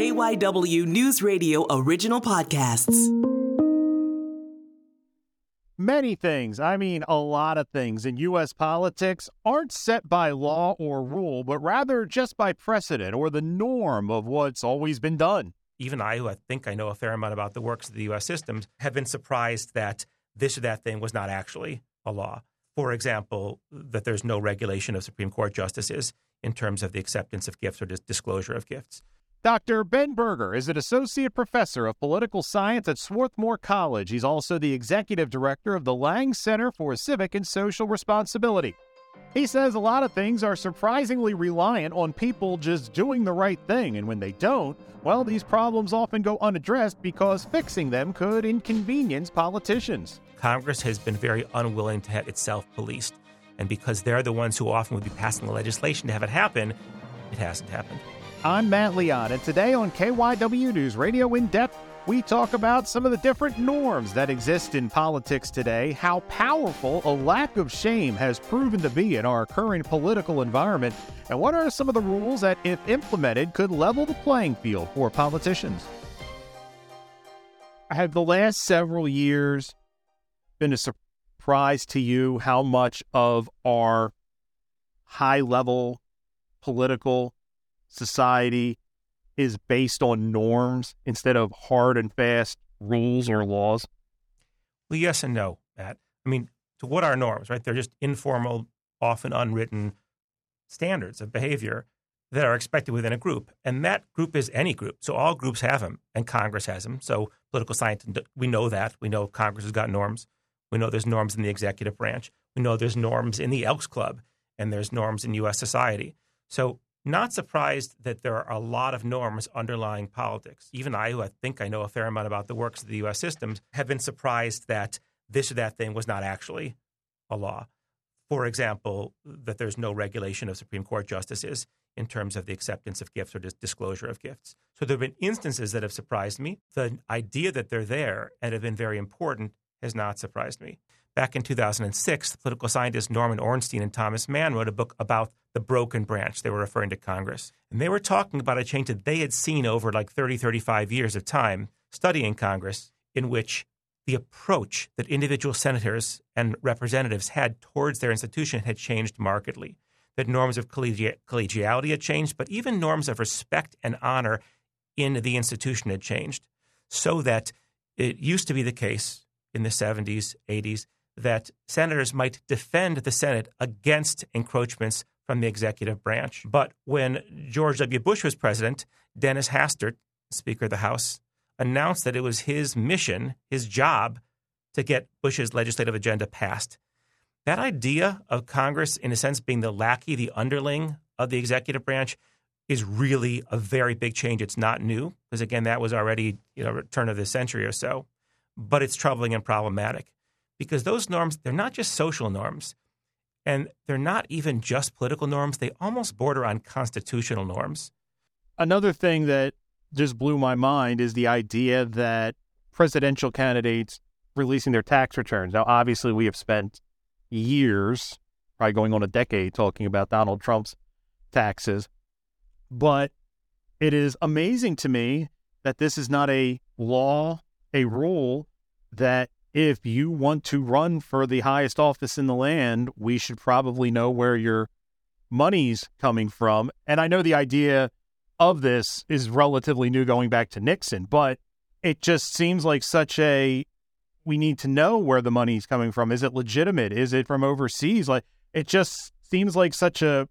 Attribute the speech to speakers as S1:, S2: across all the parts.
S1: KYW News Radio original podcasts.
S2: Many things, I mean a lot of things in U.S. politics aren't set by law or rule, but rather just by precedent or the norm of what's always been done.
S3: Even I, who I think I know a fair amount about the works of the U.S. systems, have been surprised that this or that thing was not actually a law. For example, that there's no regulation of Supreme Court justices in terms of the acceptance of gifts or dis- disclosure of gifts.
S2: Dr. Ben Berger is an associate professor of political science at Swarthmore College. He's also the executive director of the Lang Center for Civic and Social Responsibility. He says a lot of things are surprisingly reliant on people just doing the right thing, and when they don't, well, these problems often go unaddressed because fixing them could inconvenience politicians.
S3: Congress has been very unwilling to have itself policed, and because they're the ones who often would be passing the legislation to have it happen, it hasn't happened.
S2: I'm Matt Leon, and today on KYW News Radio In Depth, we talk about some of the different norms that exist in politics today, how powerful a lack of shame has proven to be in our current political environment, and what are some of the rules that, if implemented, could level the playing field for politicians. Have the last several years been a surprise to you how much of our high level political society is based on norms instead of hard and fast rules or laws?
S3: Well, yes and no, Matt. I mean, to what are norms, right? They're just informal, often unwritten standards of behavior that are expected within a group. And that group is any group. So all groups have them, and Congress has them. So political science, we know that. We know Congress has got norms. We know there's norms in the executive branch. We know there's norms in the Elks Club, and there's norms in U.S. society. So not surprised that there are a lot of norms underlying politics. Even I, who I think I know a fair amount about the works of the U.S. systems, have been surprised that this or that thing was not actually a law. For example, that there's no regulation of Supreme Court justices in terms of the acceptance of gifts or dis- disclosure of gifts. So there have been instances that have surprised me. The idea that they're there and have been very important has not surprised me. Back in 2006, the political scientists Norman Ornstein and Thomas Mann wrote a book about the broken branch. They were referring to Congress. And they were talking about a change that they had seen over like 30, 35 years of time studying Congress, in which the approach that individual senators and representatives had towards their institution had changed markedly. That norms of collegi- collegiality had changed, but even norms of respect and honor in the institution had changed. So that it used to be the case in the 70s, 80s, that senators might defend the Senate against encroachments from the executive branch. But when George W. Bush was president, Dennis Hastert, Speaker of the House, announced that it was his mission, his job, to get Bush's legislative agenda passed. That idea of Congress, in a sense, being the lackey, the underling of the executive branch, is really a very big change. It's not new, because again, that was already, you know, turn of the century or so, but it's troubling and problematic because those norms, they're not just social norms and they're not even just political norms, they almost border on constitutional norms.
S2: Another thing that just blew my mind is the idea that presidential candidates releasing their tax returns. Now, obviously, we have spent years, probably going on a decade, talking about Donald Trump's taxes, but it is amazing to me that this is not a law, a rule that if you want to run for the highest office in the land, we should probably know where your money's coming from. And I know the idea of this is relatively new going back to Nixon, but it just seems like such a we need to know where the money's coming from. Is it legitimate? Is it from overseas? Like it just seems like such a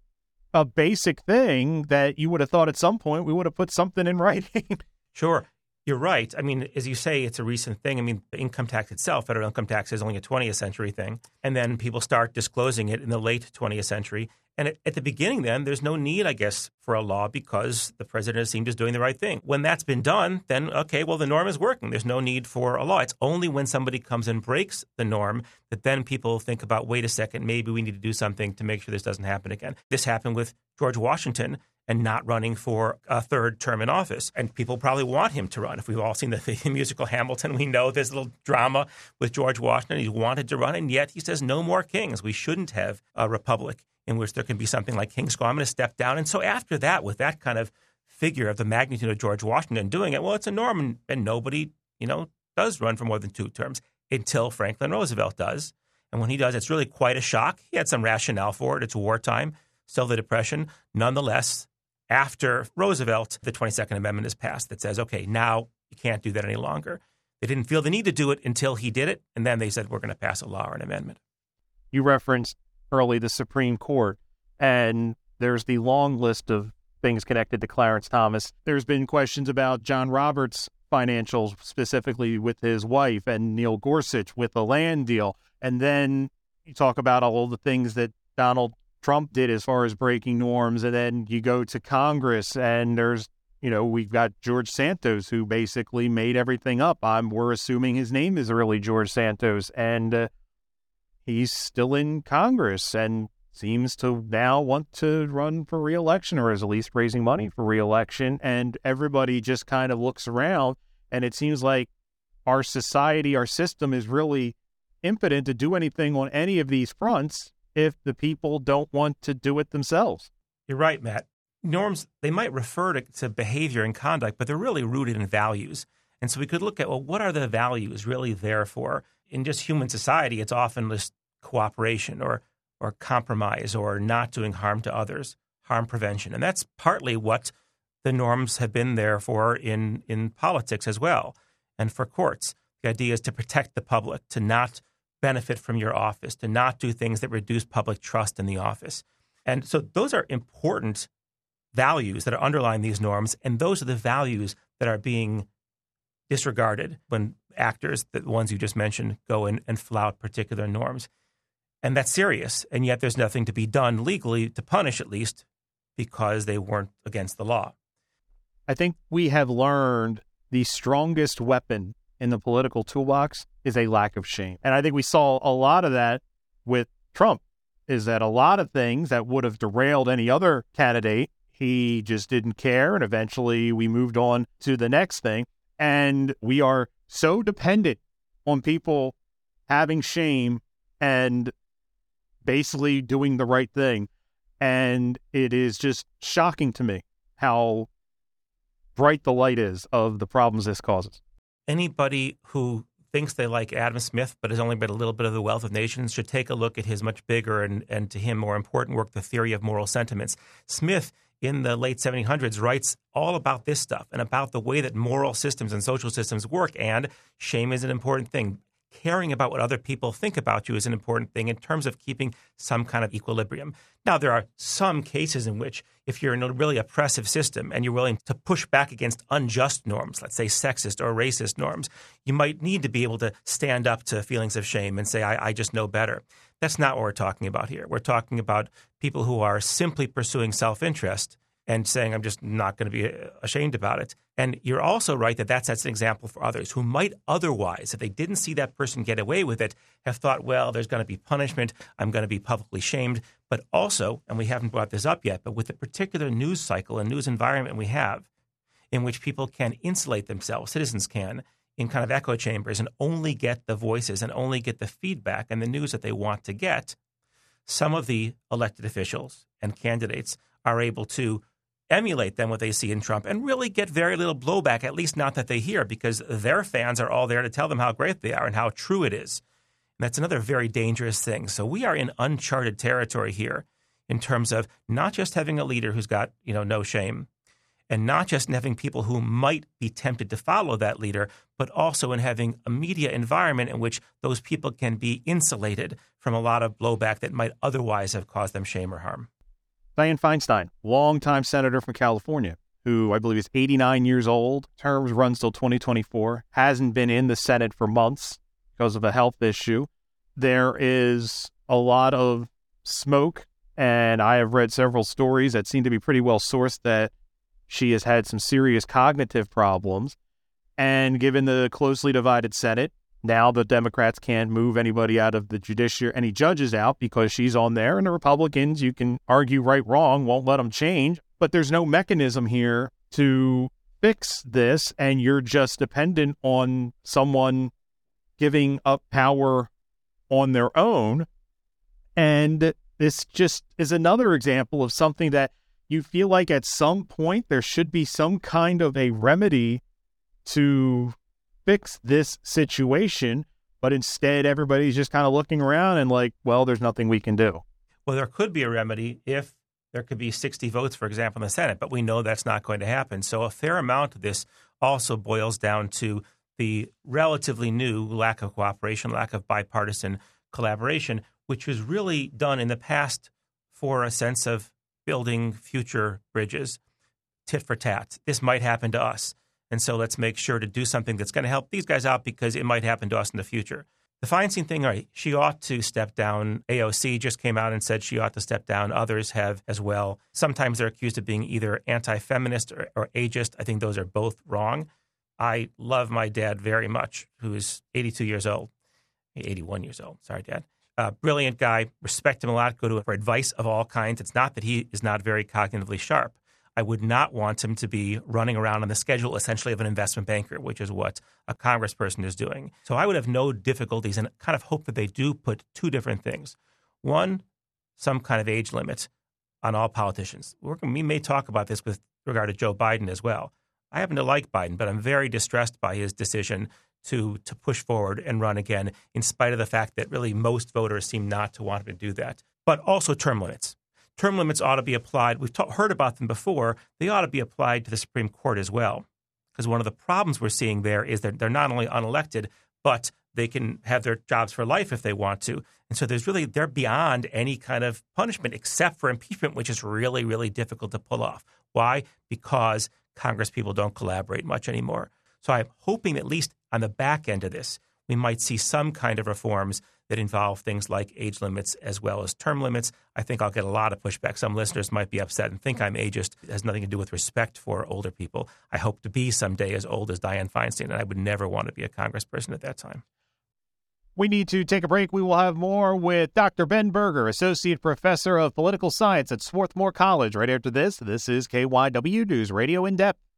S2: a basic thing that you would have thought at some point we would have put something in writing.
S3: Sure. You're right. I mean, as you say, it's a recent thing. I mean, the income tax itself, federal income tax, is only a 20th century thing. And then people start disclosing it in the late 20th century. And at, at the beginning, then, there's no need, I guess, for a law because the president seemed is doing the right thing. When that's been done, then, okay, well, the norm is working. There's no need for a law. It's only when somebody comes and breaks the norm that then people think about, wait a second, maybe we need to do something to make sure this doesn't happen again. This happened with George Washington and not running for a third term in office. And people probably want him to run. If we've all seen the, the musical Hamilton, we know this little drama with George Washington. He wanted to run, and yet he says, no more kings. We shouldn't have a republic in which there can be something like King's School. I'm going to step down. And so after that, with that kind of figure of the magnitude of George Washington doing it, well, it's a norm, and, and nobody, you know, does run for more than two terms until Franklin Roosevelt does. And when he does, it's really quite a shock. He had some rationale for it. It's wartime, still the Depression. Nonetheless, after Roosevelt, the 22nd Amendment is passed that says, okay, now you can't do that any longer. They didn't feel the need to do it until he did it. And then they said, we're going to pass a law or an amendment.
S2: You referenced early the Supreme Court, and there's the long list of things connected to Clarence Thomas. There's been questions about John Roberts' financials, specifically with his wife, and Neil Gorsuch with the land deal. And then you talk about all the things that Donald Trump did as far as breaking norms. And then you go to Congress, and there's, you know, we've got George Santos, who basically made everything up. I'm, we're assuming his name is really George Santos. And uh, he's still in Congress. And seems to now want to run for reelection or is at least raising money for reelection. And everybody just kind of looks around and it seems like our society, our system is really impotent to do anything on any of these fronts if the people don't want to do it themselves.
S3: You're right, Matt. Norms, they might refer to, to behavior and conduct, but they're really rooted in values. And so we could look at, well, what are the values really there for? In just human society, it's often just cooperation or or compromise or not doing harm to others, harm prevention. And that's partly what the norms have been there for in, in politics as well and for courts. The idea is to protect the public, to not benefit from your office, to not do things that reduce public trust in the office. And so those are important values that are underlying these norms. And those are the values that are being disregarded when actors, the ones you just mentioned, go in and flout particular norms. And that's serious. And yet there's nothing to be done legally to punish, at least, because they weren't against the law.
S2: I think we have learned the strongest weapon in the political toolbox is a lack of shame. And I think we saw a lot of that with Trump, is that a lot of things that would have derailed any other candidate, he just didn't care. And eventually we moved on to the next thing. And we are so dependent on people having shame and basically doing the right thing. And it is just shocking to me how bright the light is of the problems this causes.
S3: Anybody who thinks they like Adam Smith but has only read a little bit of The Wealth of Nations should take a look at his much bigger and, and to him more important work, The Theory of Moral Sentiments. Smith in the late 1700s writes all about this stuff and about the way that moral systems and social systems work. And shame is an important thing caring about what other people think about you is an important thing in terms of keeping some kind of equilibrium. Now, there are some cases in which, if you're in a really oppressive system and you're willing to push back against unjust norms, let's say sexist or racist norms, you might need to be able to stand up to feelings of shame and say, I, I just know better. That's not what we're talking about here. We're talking about people who are simply pursuing self interest and saying, I'm just not going to be uh, ashamed about it. And you're also right that that sets an example for others who might otherwise, if they didn't see that person get away with it, have thought, well, there's going to be punishment. I'm going to be publicly shamed. But also, and we haven't brought this up yet, but with the particular news cycle and news environment we have, in which people can insulate themselves, citizens can, in kind of echo chambers and only get the voices and only get the feedback and the news that they want to get, some of the elected officials and candidates are able to emulate them what they see in Trump and really get very little blowback, at least not that they hear, because their fans are all there to tell them how great they are and how true it is. And that's another very dangerous thing. So we are in uncharted territory here in terms of not just having a leader who's got, you know, no shame and not just in having people who might be tempted to follow that leader, but also in having a media environment in which those people can be insulated from a lot of blowback that might otherwise have caused them shame or harm.
S2: Dianne Feinstein, longtime senator from California, who I believe is 89 years old, terms runs till 2024, hasn't been in the Senate for months because of a health issue. There is a lot of smoke, and I have read several stories that seem to be pretty well sourced that she has had some serious cognitive problems. And given the closely divided Senate, now the Democrats can't move anybody out of the judiciary, any judges out because she's on there. And the Republicans, you can argue right, wrong, won't let them change. But there's no mechanism here to fix this. And you're just dependent on someone giving up power on their own. And this just is another example of something that you feel like at some point there should be some kind of a remedy to fix this situation, but instead everybody's just kind of looking around and like, well, there's nothing we can do.
S3: Well, there could be a remedy if there could be 60 votes, for example, in the Senate, but we know that's not going to happen. So a fair amount of this also boils down to the relatively new lack of cooperation, lack of bipartisan collaboration, which was really done in the past for a sense of building future bridges, tit for tat. This might happen to us. And so let's make sure to do something that's going to help these guys out because it might happen to us in the future. The Feinstein thing, right, she ought to step down. AOC just came out and said she ought to step down. Others have as well. Sometimes they're accused of being either anti feminist or, or ageist. I think those are both wrong. I love my dad very much, who is 82 years old, 81 years old. Sorry, Dad. Uh, brilliant guy. Respect him a lot. Go to him for advice of all kinds. It's not that he is not very cognitively sharp. I would not want him to be running around on the schedule essentially of an investment banker, which is what a congressperson is doing. So I would have no difficulties and kind of hope that they do put two different things. One, some kind of age limit on all politicians. We may talk about this with regard to Joe Biden as well. I happen to like Biden, but I'm very distressed by his decision to to push forward and run again, in spite of the fact that really most voters seem not to want him to do that. But also term limits term limits ought to be applied. We've ta- heard about them before. They ought to be applied to the Supreme Court as well. Because one of the problems we're seeing there is that they're not only unelected, but they can have their jobs for life if they want to. And so there's really, they're beyond any kind of punishment except for impeachment, which is really, really difficult to pull off. Why? Because Congress people don't collaborate much anymore. So I'm hoping at least on the back end of this, we might see some kind of reforms that involve things like age limits as well as term limits. I think I'll get a lot of pushback. Some listeners might be upset and think I'm ageist. It has nothing to do with respect for older people. I hope to be someday as old as Dianne Feinstein, and I would never want to be a congressperson at that time.
S2: We need to take a break. We will have more with Dr. Ben Berger, Associate Professor of Political Science at Swarthmore College. Right after this, this is KYW News Radio in Depth.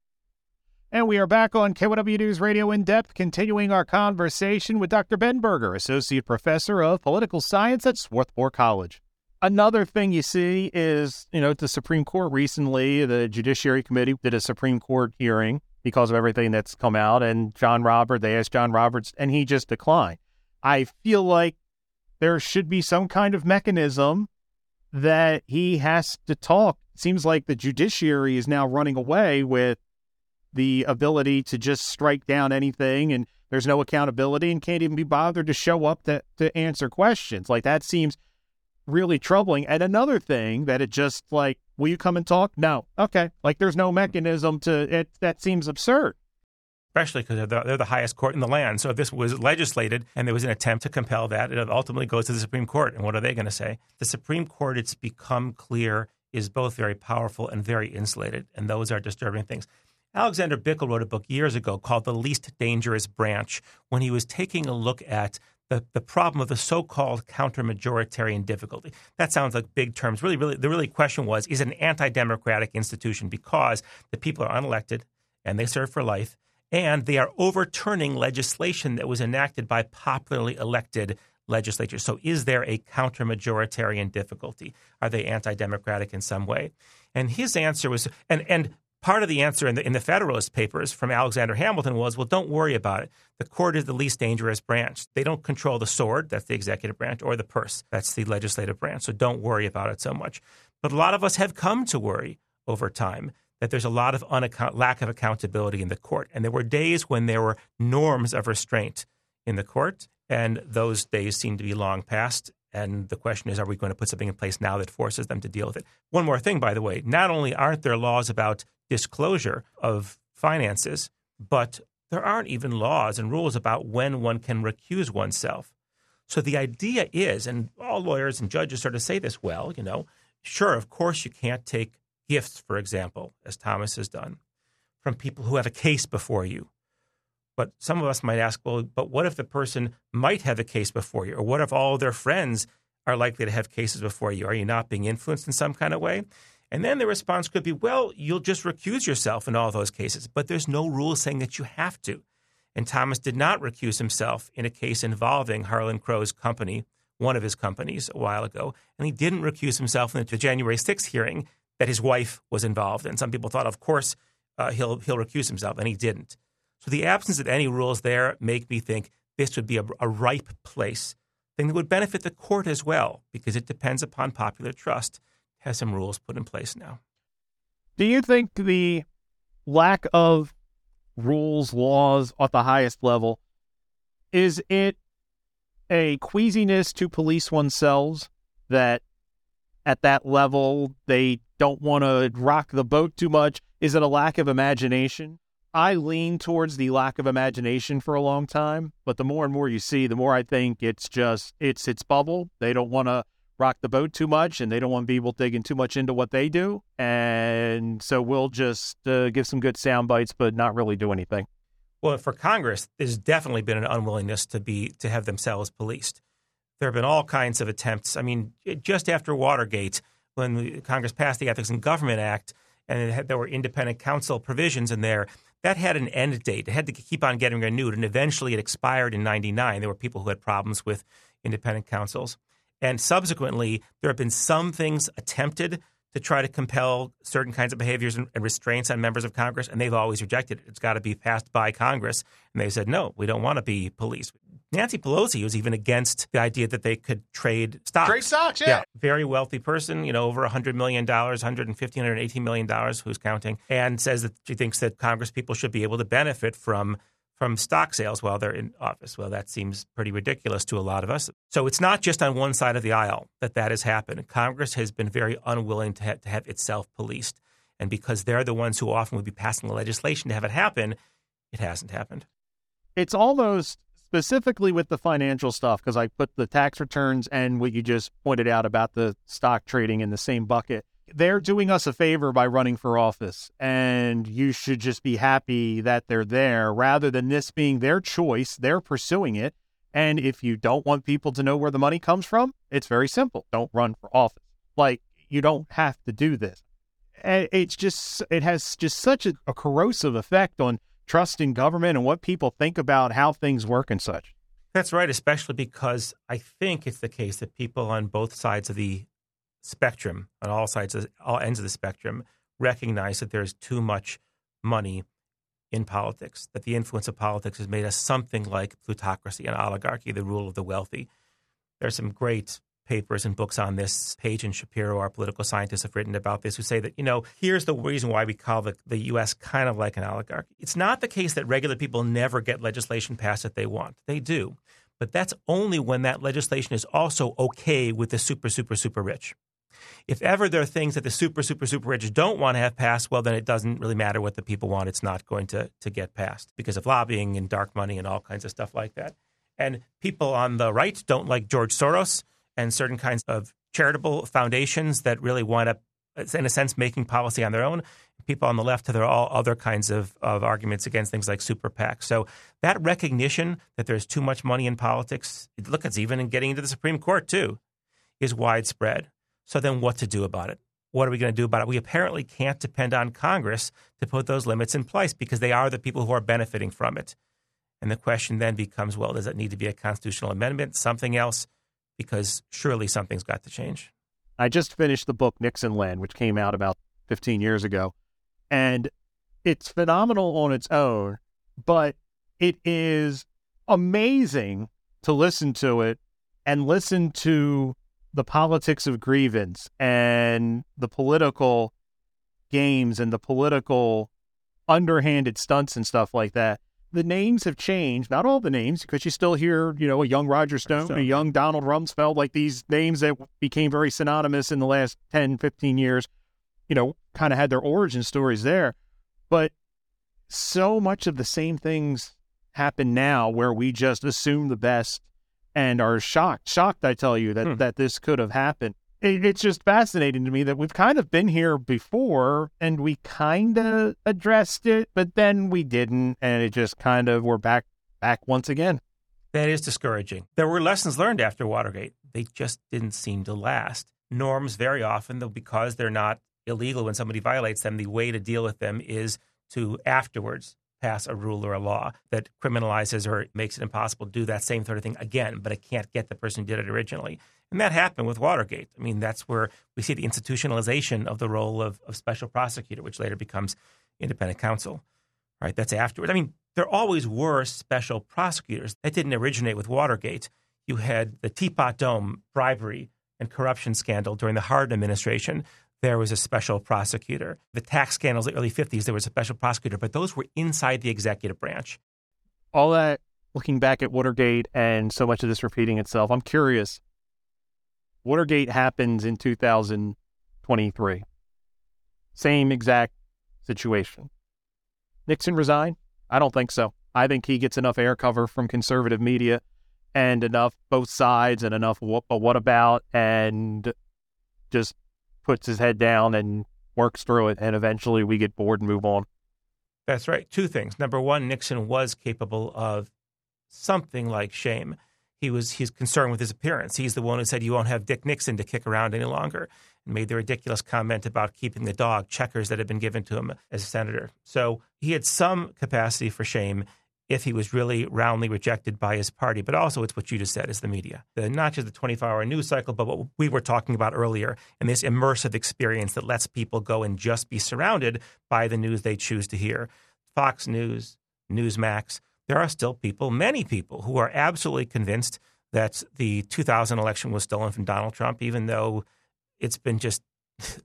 S2: And we are back on KYW News Radio in depth, continuing our conversation with Dr. Ben Berger, Associate Professor of Political Science at Swarthmore College. Another thing you see is, you know, the Supreme Court recently, the Judiciary Committee did a Supreme Court hearing because of everything that's come out, and John Roberts, they asked John Roberts, and he just declined. I feel like there should be some kind of mechanism that he has to talk. Seems like the judiciary is now running away with the ability to just strike down anything and there's no accountability and can't even be bothered to show up to, to answer questions. Like that seems really troubling. And another thing that it just like, will you come and talk? No. Okay. Like there's no mechanism to it. That seems absurd.
S3: Especially because they're, the, they're the highest court in the land. So if this was legislated and there was an attempt to compel that, it ultimately goes to the Supreme Court. And what are they going to say? The Supreme Court, it's become clear, is both very powerful and very insulated. And those are disturbing things. Alexander Bickel wrote a book years ago called The Least Dangerous Branch when he was taking a look at the, the problem of the so-called counter-majoritarian difficulty. That sounds like big terms. Really, really, the really question was, is it an anti-democratic institution because the people are unelected and they serve for life, and they are overturning legislation that was enacted by popularly elected legislatures. So is there a counter-majoritarian difficulty? Are they anti-democratic in some way? And his answer was, and, and part of the answer in the, in the Federalist Papers from Alexander Hamilton was, well, don't worry about it. The court is the least dangerous branch. They don't control the sword, that's the executive branch, or the purse, that's the legislative branch. So don't worry about it so much. But a lot of us have come to worry over time that there's a lot of unaccount- lack of accountability in the court. And there were days when there were norms of restraint in the court, and those days seem to be long past. And the question is, are we going to put something in place now that forces them to deal with it? One more thing, by the way, not only aren't there laws about disclosure of finances, but there aren't even laws and rules about when one can recuse oneself. So the idea is, and all lawyers and judges sort of say this well, you know, sure, of course you can't take gifts, for example, as Thomas has done, from people who have a case before you. But some of us might ask, well, but what if the person might have a case before you? Or what if all their friends are likely to have cases before you? Are you not being influenced in some kind of way? And then the response could be, well, you'll just recuse yourself in all those cases. But there's no rule saying that you have to. And Thomas did not recuse himself in a case involving Harlan Crow's company, one of his companies, a while ago. And he didn't recuse himself in the January 6th hearing that his wife was involved in. Some people thought, of course, uh, he'll he'll recuse himself, and he didn't. So the absence of any rules there make me think this would be a, a ripe place, thing that would benefit the court as well, because it depends upon popular trust. Has some rules put in place now.
S2: Do you think the lack of rules, laws at the highest level is it a queasiness to police oneself that at that level they don't want to rock the boat too much? Is it a lack of imagination? I lean towards the lack of imagination for a long time, but the more and more you see, the more I think it's just it's its bubble. They don't want to rock the boat too much, and they don't want people digging too much into what they do, and so we'll just uh, give some good sound bites, but not really do anything.
S3: Well, for Congress, there's definitely been an unwillingness to be to have themselves policed. There have been all kinds of attempts. I mean, just after Watergate, when Congress passed the Ethics in Government Act, and had, there were independent counsel provisions in there, that had an end date. It had to keep on getting renewed, and eventually it expired in '99. There were people who had problems with independent counsels, and subsequently there have been some things attempted to try to compel certain kinds of behaviors and, and, restraints on members of Congress, and they've always rejected it. It's got to be passed by Congress. And they said, no, we don't want to be police. Nancy Pelosi was even against the idea that they could trade stocks.
S4: Trade stocks, yeah.
S3: yeah. Very wealthy person, you know, over $100 million, $115, $118 million, who's counting, and says that she thinks that Congress people should be able to benefit from from stock sales while they're in office. Well, that seems pretty ridiculous to a lot of us. So it's not just on one side of the aisle that that has happened. Congress has been very unwilling to have, to have itself policed. And because they're the ones who often would be passing the legislation to have it happen, it hasn't happened.
S2: It's almost specifically with the financial stuff, because I put the tax returns and what you just pointed out about the stock trading in the same bucket they're doing us a favor by running for office, and you should just be happy that they're there rather than this being their choice. They're pursuing it. And if you don't want people to know where the money comes from, it's very simple. Don't run for office. Like, you don't have to do this. It's just, it has just such a, a corrosive effect on trust in government and what people think about how things work and such.
S3: That's right, especially because I think it's the case that people on both sides of the spectrum, on all sides, of, all ends of the spectrum, recognize that there's too much money in politics, that the influence of politics has made us something like plutocracy and oligarchy, the rule of the wealthy. There's some great papers and books on this. Page and Shapiro, our political scientists, have written about this, who say that, you know, here's the reason why we call the, the U.S. kind of like an oligarchy. It's not the case that regular people never get legislation passed that they want. They do. But that's only when that legislation is also okay with the super, super, super rich. If ever there are things that the super, super, super rich don't want to have passed, well, then it doesn't really matter what the people want. It's not going to, to get passed because of lobbying and dark money and all kinds of stuff like that. And people on the right don't like George Soros and certain kinds of charitable foundations that really wind up, in a sense, making policy on their own. People on the left have all other kinds of, of arguments against things like super PACs. So that recognition that there's too much money in politics, look, it's even in getting into the Supreme Court too, is widespread. So then what to do about it? What are we going to do about it? We apparently can't depend on Congress to put those limits in place because they are the people who are benefiting from it. And the question then becomes well, does it need to be a constitutional amendment, something else? Because surely something's got to change.
S2: I just finished the book Nixonland, which came out about 15 years ago. And it's phenomenal on its own, but it is amazing to listen to it and listen to the politics of grievance and the political games and the political underhanded stunts and stuff like that. The names have changed, not all the names, because you still hear, you know, a young Roger Stone, a young Donald Rumsfeld, like these names that became very synonymous in the last 10, 15 years, you know, kind of had their origin stories there. But so much of the same things happen now where we just assume the best and are shocked, shocked, I tell you, that, hmm. that this could have happened. It, it's just fascinating to me that we've kind of been here before and we kind of addressed it, but then we didn't. And it just kind of, we're back, back once again.
S3: That is discouraging. There were lessons learned after Watergate. They just didn't seem to last. Norms very often, though, because they're not illegal when somebody violates them, the way to deal with them is to afterwards pass a rule or a law that criminalizes or makes it impossible to do that same sort of thing again, but it can't get the person who did it originally. And that happened with Watergate. I mean, that's where we see the institutionalization of the role of, of special prosecutor, which later becomes independent counsel. Right? That's afterwards. I mean, there always were special prosecutors. That didn't originate with Watergate. You had the Teapot Dome bribery and corruption scandal during the Harding administration there was a special prosecutor. The tax scandals of the early 50s, there was a special prosecutor, but those were inside the executive branch.
S2: All that, looking back at Watergate and so much of this repeating itself, I'm curious. Watergate happens in 2023. Same exact situation. Nixon resign? I don't think so. I think he gets enough air cover from conservative media and enough both sides and enough what, what about and just puts his head down and works through it, and eventually we get bored and move on.
S3: That's right. Two things. Number one, Nixon was capable of something like shame. He was he's concerned with his appearance. He's the one who said you won't have Dick Nixon to kick around any longer, and made the ridiculous comment about keeping the dog checkers that had been given to him as a senator. So he had some capacity for shame, if he was really roundly rejected by his party. But also, it's what you just said is the media. The, not just the 24 hour news cycle, but what we were talking about earlier and this immersive experience that lets people go and just be surrounded by the news they choose to hear. Fox News, Newsmax, there are still people, many people, who are absolutely convinced that the 2000 election was stolen from Donald Trump, even though it's been just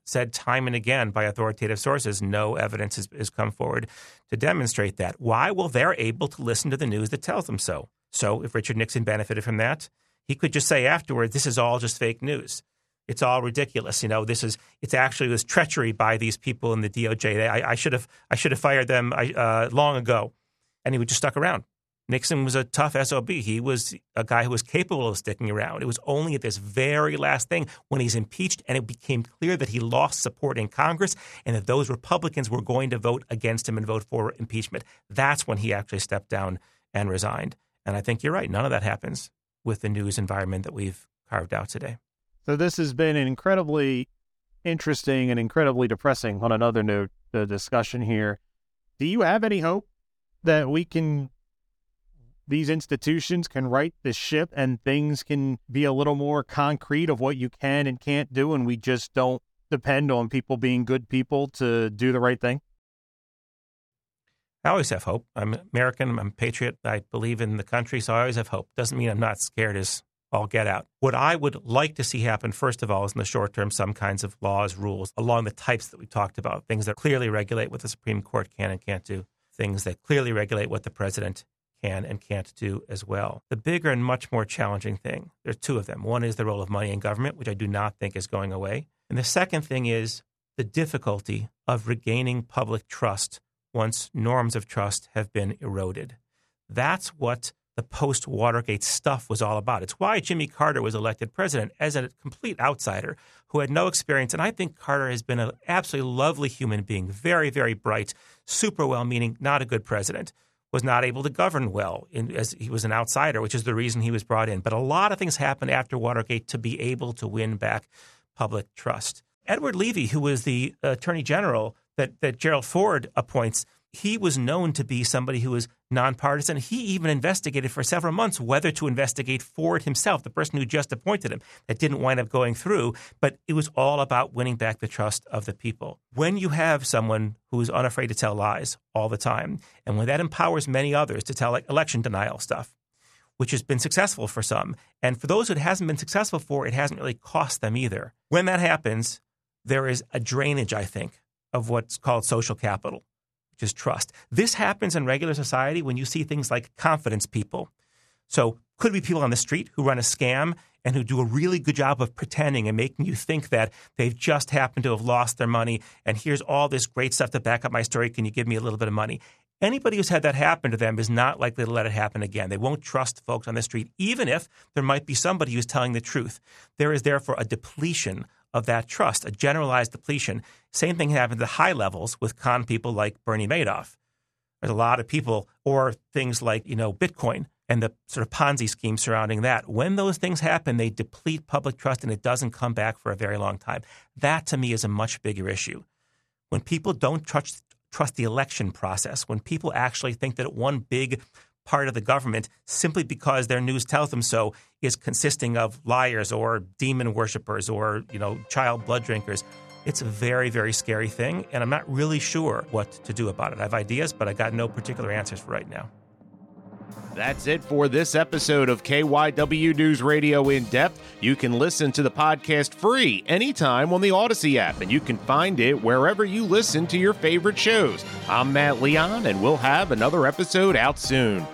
S3: said time and again by authoritative sources, no evidence has, has, come forward to demonstrate that. Why? Well, they're able to listen to the news that tells them so. So if Richard Nixon benefited from that, he could just say afterward, this is all just fake news. It's all ridiculous. You know, this is, it's actually this treachery by these people in the DOJ. I, I should have, I should have fired them uh, long ago. And he would just stuck around. Nixon was a tough SOB. He was a guy who was capable of sticking around. It was only at this very last thing when he's impeached and it became clear that he lost support in Congress and that those Republicans were going to vote against him and vote for impeachment. That's when he actually stepped down and resigned. And I think you're right. None of that happens with the news environment that we've carved out today.
S2: So this has been an incredibly interesting and incredibly depressing, on another note, the discussion here. Do you have any hope that we can these institutions can right the ship and things can be a little more concrete of what you can and can't do and we just don't depend on people being good people to do the right thing?
S3: I always have hope. I'm american i'm a patriot i believe in the country so i always have hope. Doesn't mean i'm not scared as all get out. What i would like to see happen first of all is in the short term some kinds of laws rules along the types that we talked about things that clearly regulate what the supreme court can and can't do things that clearly regulate what the president can and can't do as well. The bigger and much more challenging thing, there's two of them. One is the role of money in government, which I do not think is going away. And the second thing is the difficulty of regaining public trust once norms of trust have been eroded. That's what the post Watergate stuff was all about. It's why Jimmy Carter was elected president as a complete outsider who had no experience. And I think Carter has been an absolutely lovely human being, very, very bright, super well meaning, not a good president was not able to govern well in, as he was an outsider, which is the reason he was brought in. But a lot of things happened after Watergate to be able to win back public trust. Edward Levi, who was the attorney general that, that Gerald Ford appoints, he was known to be somebody who was nonpartisan. He even investigated for several months whether to investigate Ford himself, the person who just appointed him. That didn't wind up going through, but it was all about winning back the trust of the people. When you have someone who is unafraid to tell lies all the time, and when that empowers many others to tell like election denial stuff, which has been successful for some, and for those who it hasn't been successful for, it hasn't really cost them either. When that happens, there is a drainage, I think, of what's called social capital is trust. This happens in regular society when you see things like confidence people. So, could be people on the street who run a scam and who do a really good job of pretending and making you think that they've just happened to have lost their money and here's all this great stuff to back up my story. Can you give me a little bit of money? Anybody who's had that happen to them is not likely to let it happen again. They won't trust folks on the street, even if there might be somebody who's telling the truth. There is therefore a depletion of that trust, a generalized depletion. Same thing happened at high levels with con people like Bernie Madoff. There's a lot of people, or things like you know Bitcoin and the sort of Ponzi scheme surrounding that. When those things happen, they deplete public trust, and it doesn't come back for a very long time. That to me is a much bigger issue. When people don't trust trust the election process when people actually think that one big part of the government simply because their news tells them so is consisting of liars or demon worshippers or you know child blood drinkers it's a very very scary thing and i'm not really sure what to do about it i have ideas but i got no particular answers for right now
S4: that's it for this episode of KYW News Radio In Depth. You can listen to the podcast free anytime on the Audacy app, and you can find it wherever you listen to your favorite shows. I'm Matt Leon, and we'll have another episode out soon.